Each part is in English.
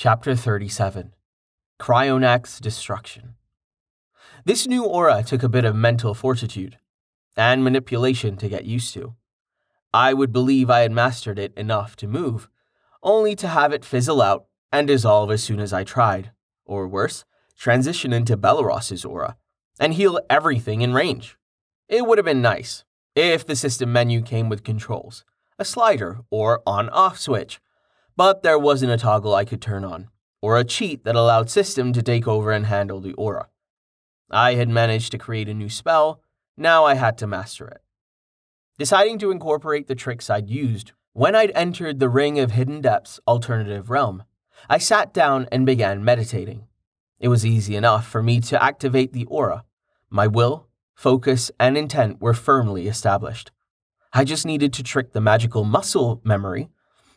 Chapter 37 Cryonax Destruction. This new aura took a bit of mental fortitude and manipulation to get used to. I would believe I had mastered it enough to move, only to have it fizzle out and dissolve as soon as I tried, or worse, transition into Belleros's aura and heal everything in range. It would have been nice if the system menu came with controls, a slider, or on off switch but there wasn't a toggle I could turn on, or a cheat that allowed system to take over and handle the aura. I had managed to create a new spell, now I had to master it. Deciding to incorporate the tricks I'd used when I'd entered the Ring of Hidden Depths alternative realm, I sat down and began meditating. It was easy enough for me to activate the aura. My will, focus, and intent were firmly established. I just needed to trick the magical muscle memory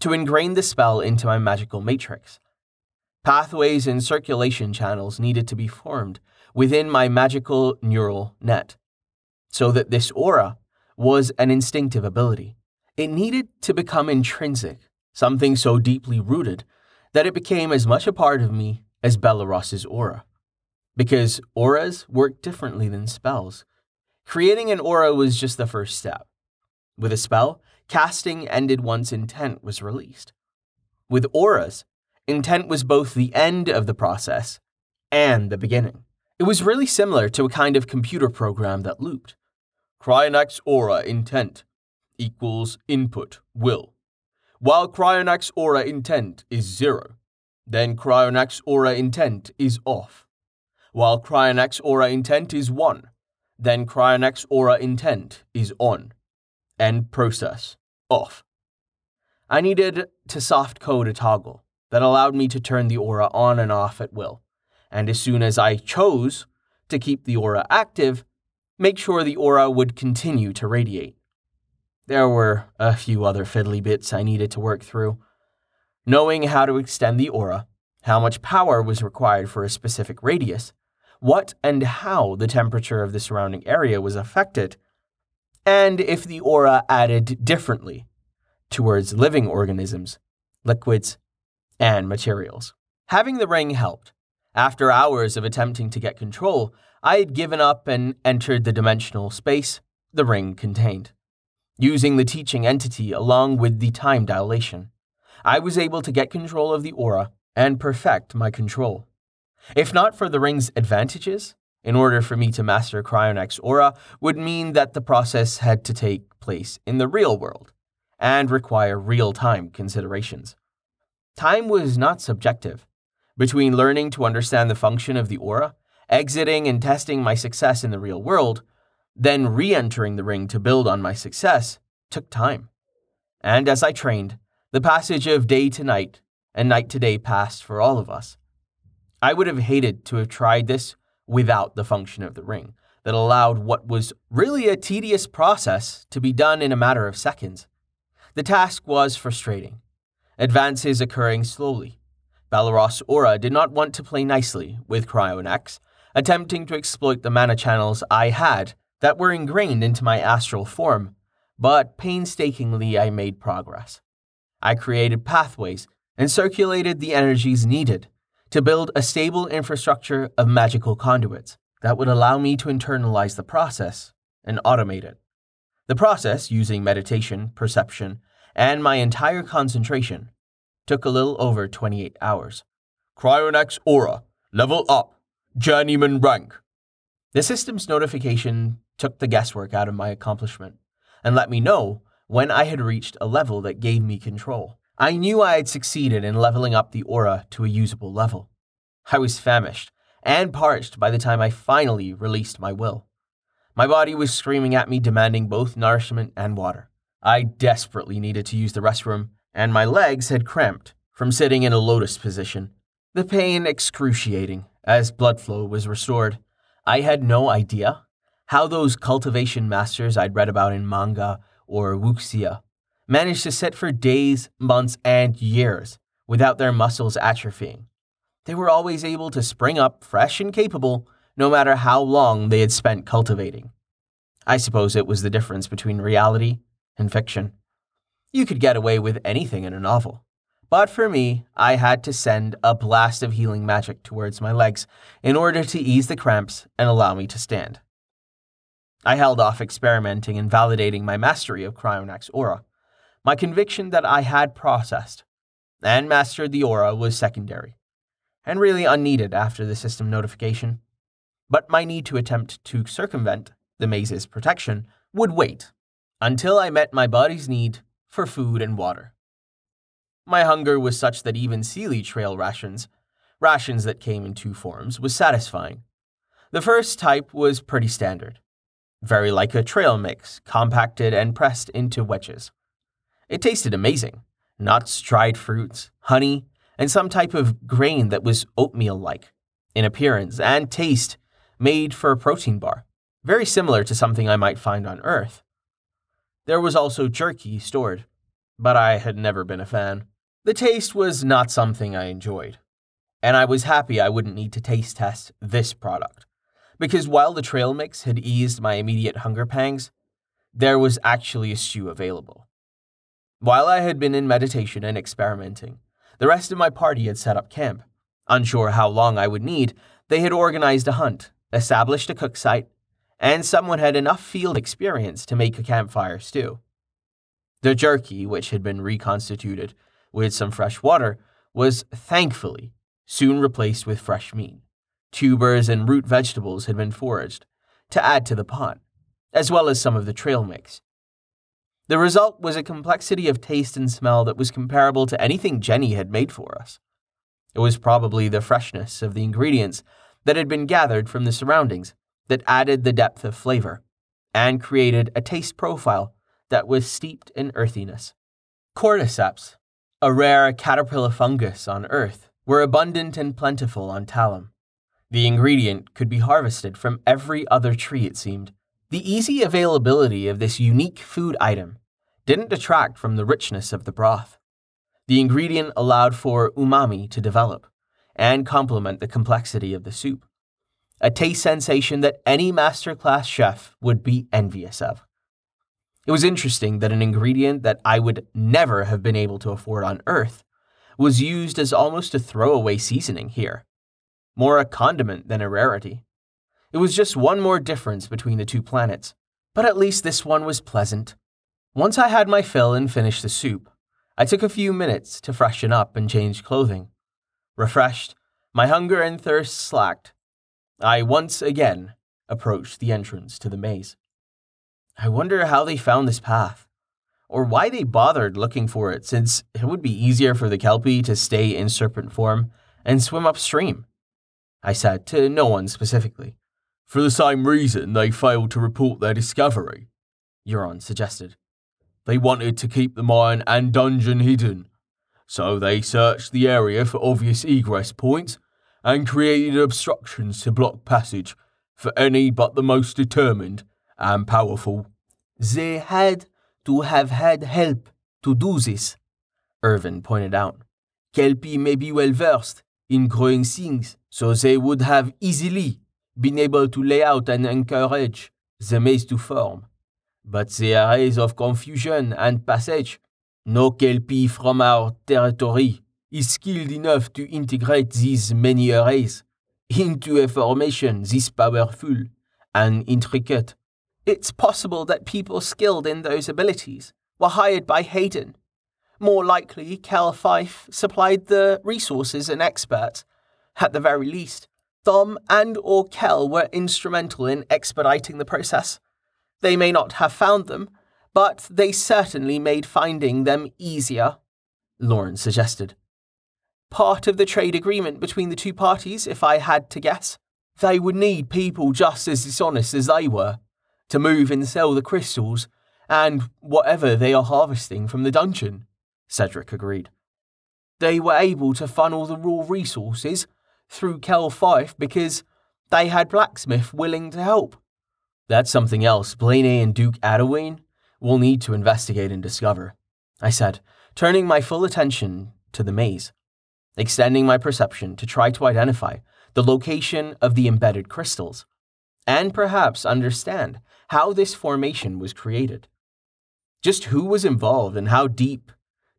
to ingrain the spell into my magical matrix. Pathways and circulation channels needed to be formed within my magical neural net, so that this aura was an instinctive ability. It needed to become intrinsic, something so deeply rooted that it became as much a part of me as Belleros's aura. Because auras work differently than spells. Creating an aura was just the first step. With a spell, casting ended once intent was released. With auras, intent was both the end of the process and the beginning. It was really similar to a kind of computer program that looped. Cryonax aura intent equals input will. While Cryonax aura intent is zero, then Cryonax aura intent is off. While Cryonax aura intent is one, then Cryonax aura intent is on. End process. Off. I needed to soft code a toggle that allowed me to turn the aura on and off at will, and as soon as I chose to keep the aura active, make sure the aura would continue to radiate. There were a few other fiddly bits I needed to work through. Knowing how to extend the aura, how much power was required for a specific radius, what and how the temperature of the surrounding area was affected, and if the aura added differently towards living organisms, liquids, and materials. Having the ring helped. After hours of attempting to get control, I had given up and entered the dimensional space the ring contained. Using the teaching entity along with the time dilation, I was able to get control of the aura and perfect my control. If not for the ring's advantages, in order for me to master Cryonax Aura would mean that the process had to take place in the real world and require real time considerations. Time was not subjective. Between learning to understand the function of the aura, exiting and testing my success in the real world, then re entering the ring to build on my success, took time. And as I trained, the passage of day to night and night to day passed for all of us. I would have hated to have tried this without the function of the ring that allowed what was really a tedious process to be done in a matter of seconds. The task was frustrating, advances occurring slowly. Belleros Aura did not want to play nicely with Cryonax, attempting to exploit the mana channels I had that were ingrained into my astral form, but painstakingly I made progress. I created pathways and circulated the energies needed to build a stable infrastructure of magical conduits that would allow me to internalize the process and automate it. The process, using meditation, perception, and my entire concentration, took a little over 28 hours. Cryonax Aura, level up, journeyman rank. The system's notification took the guesswork out of my accomplishment and let me know when I had reached a level that gave me control. I knew I had succeeded in leveling up the aura to a usable level. I was famished and parched by the time I finally released my will. My body was screaming at me, demanding both nourishment and water. I desperately needed to use the restroom, and my legs had cramped from sitting in a lotus position. The pain excruciating as blood flow was restored. I had no idea how those cultivation masters I'd read about in manga or wuxia managed to sit for days, months, and years without their muscles atrophying. They were always able to spring up fresh and capable, no matter how long they had spent cultivating. I suppose it was the difference between reality and fiction. You could get away with anything in a novel, But for me, I had to send a blast of healing magic towards my legs in order to ease the cramps and allow me to stand. I held off experimenting and validating my mastery of Cryonax aura. My conviction that I had processed and mastered the aura was secondary, and really unneeded after the system notification. But my need to attempt to circumvent the maze's protection would wait until I met my body's need for food and water. My hunger was such that even Sealy Trail rations, rations that came in two forms, was satisfying. The first type was pretty standard, very like a trail mix, compacted and pressed into wedges. It tasted amazing nuts, dried fruits, honey, and some type of grain that was oatmeal like in appearance and taste, made for a protein bar, very similar to something I might find on Earth. There was also jerky stored, but I had never been a fan. The taste was not something I enjoyed, and I was happy I wouldn't need to taste test this product, because while the trail mix had eased my immediate hunger pangs, there was actually a stew available. While I had been in meditation and experimenting, the rest of my party had set up camp. Unsure how long I would need, they had organized a hunt, established a cook site, and someone had enough field experience to make a campfire stew. The jerky, which had been reconstituted, with some fresh water was thankfully soon replaced with fresh meat. Tubers and root vegetables had been foraged to add to the pot, as well as some of the trail mix. The result was a complexity of taste and smell that was comparable to anything Jenny had made for us. It was probably the freshness of the ingredients that had been gathered from the surroundings that added the depth of flavor and created a taste profile that was steeped in earthiness. Cordyceps a rare caterpillar fungus on Earth, were abundant and plentiful on Talum. The ingredient could be harvested from every other tree, it seemed. The easy availability of this unique food item didn't detract from the richness of the broth. The ingredient allowed for umami to develop and complement the complexity of the soup, a taste sensation that any masterclass chef would be envious of. It was interesting that an ingredient that I would never have been able to afford on Earth was used as almost a throwaway seasoning here, more a condiment than a rarity. It was just one more difference between the two planets, but at least this one was pleasant. Once I had my fill and finished the soup, I took a few minutes to freshen up and change clothing. Refreshed, my hunger and thirst slacked. I once again approached the entrance to the maze. I wonder how they found this path, or why they bothered looking for it, since it would be easier for the Kelpie to stay in serpent form and swim upstream. I said to no one specifically. For the same reason they failed to report their discovery, Euron suggested. They wanted to keep the mine and dungeon hidden, so they searched the area for obvious egress points and created obstructions to block passage for any but the most determined and powerful. They had to have had help to do this, Irvin pointed out. Kelpie may be well versed in growing things, so they would have easily been able to lay out and encourage the maze to form. But the areas of confusion and passage, no Kelpie from our territory is skilled enough to integrate these many arrays into a formation this powerful and intricate. It's possible that people skilled in those abilities were hired by Hayden. More likely, Kel Fife supplied the resources and experts. At the very least, Dom and or Kel were instrumental in expediting the process. They may not have found them, but they certainly made finding them easier, Lauren suggested. Part of the trade agreement between the two parties, if I had to guess. They would need people just as dishonest as they were to move and sell the crystals and whatever they are harvesting from the dungeon, Cedric agreed. They were able to funnel the raw resources through Kel Fife because they had blacksmith willing to help. That's something else Blaney and Duke Adowayne will need to investigate and discover, I said, turning my full attention to the maze, extending my perception to try to identify the location of the embedded crystals, and perhaps understand how this formation was created. Just who was involved and how deep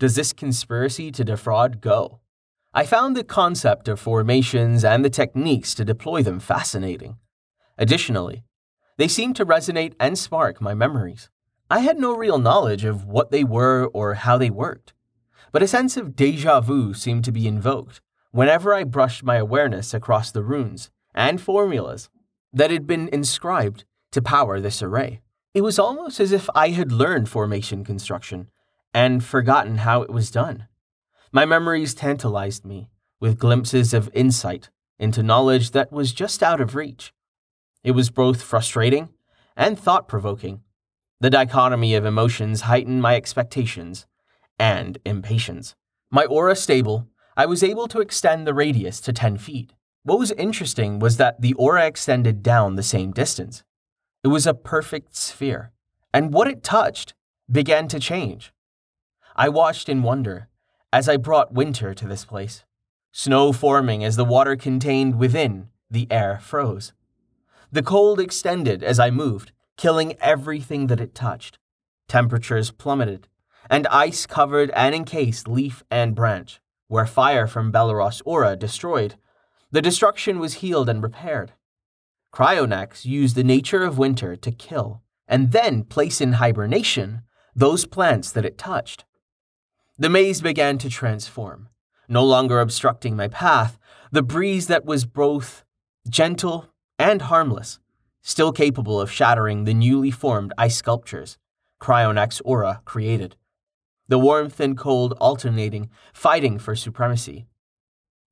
does this conspiracy to defraud go? I found the concept of formations and the techniques to deploy them fascinating. Additionally, they seemed to resonate and spark my memories. I had no real knowledge of what they were or how they worked, but a sense of deja vu seemed to be invoked whenever I brushed my awareness across the runes and formulas that had been inscribed to power this array. It was almost as if I had learned formation construction and forgotten how it was done. My memories tantalized me with glimpses of insight into knowledge that was just out of reach. It was both frustrating and thought provoking. The dichotomy of emotions heightened my expectations and impatience. My aura stable, I was able to extend the radius to 10 feet. What was interesting was that the aura extended down the same distance. It was a perfect sphere, and what it touched began to change. I watched in wonder as I brought winter to this place, snow forming as the water contained within the air froze. The cold extended as I moved, killing everything that it touched. Temperatures plummeted, and ice covered and encased leaf and branch, where fire from Belleros aura destroyed. The destruction was healed and repaired. Cryonax used the nature of winter to kill and then place in hibernation those plants that it touched. The maze began to transform, no longer obstructing my path, the breeze that was both gentle and harmless, still capable of shattering the newly formed ice sculptures Cryonax aura created. The warmth and cold alternating, fighting for supremacy.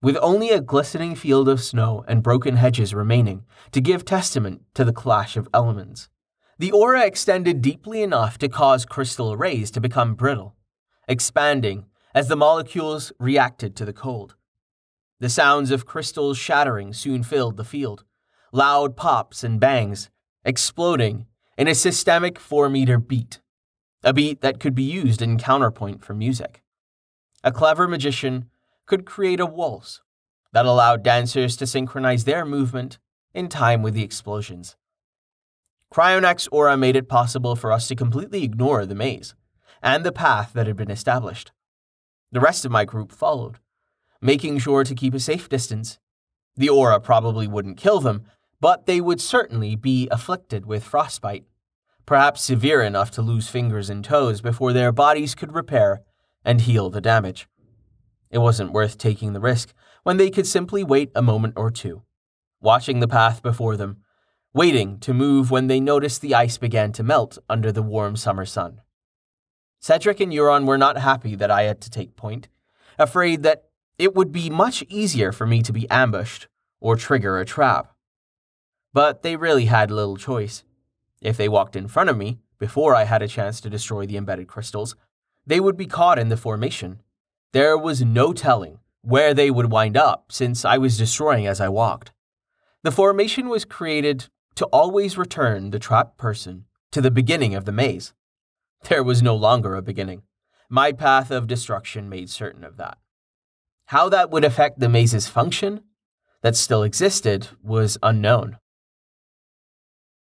With only a glistening field of snow and broken hedges remaining to give testament to the clash of elements. The aura extended deeply enough to cause crystal rays to become brittle, expanding as the molecules reacted to the cold. The sounds of crystals shattering soon filled the field, loud pops and bangs, exploding in a systemic four meter beat, a beat that could be used in counterpoint for music. A clever magician could create a waltz that allowed dancers to synchronize their movement in time with the explosions. Cryonax aura made it possible for us to completely ignore the maze and the path that had been established. The rest of my group followed, making sure to keep a safe distance. The aura probably wouldn't kill them, but they would certainly be afflicted with frostbite, perhaps severe enough to lose fingers and toes before their bodies could repair and heal the damage. It wasn't worth taking the risk when they could simply wait a moment or two, watching the path before them, waiting to move when they noticed the ice began to melt under the warm summer sun. Cedric and Euron were not happy that I had to take point, afraid that it would be much easier for me to be ambushed or trigger a trap. But they really had little choice. If they walked in front of me before I had a chance to destroy the embedded crystals, they would be caught in the formation. There was no telling where they would wind up since I was destroying as I walked. The formation was created to always return the trapped person to the beginning of the maze. There was no longer a beginning. My path of destruction made certain of that. How that would affect the maze's function that still existed was unknown.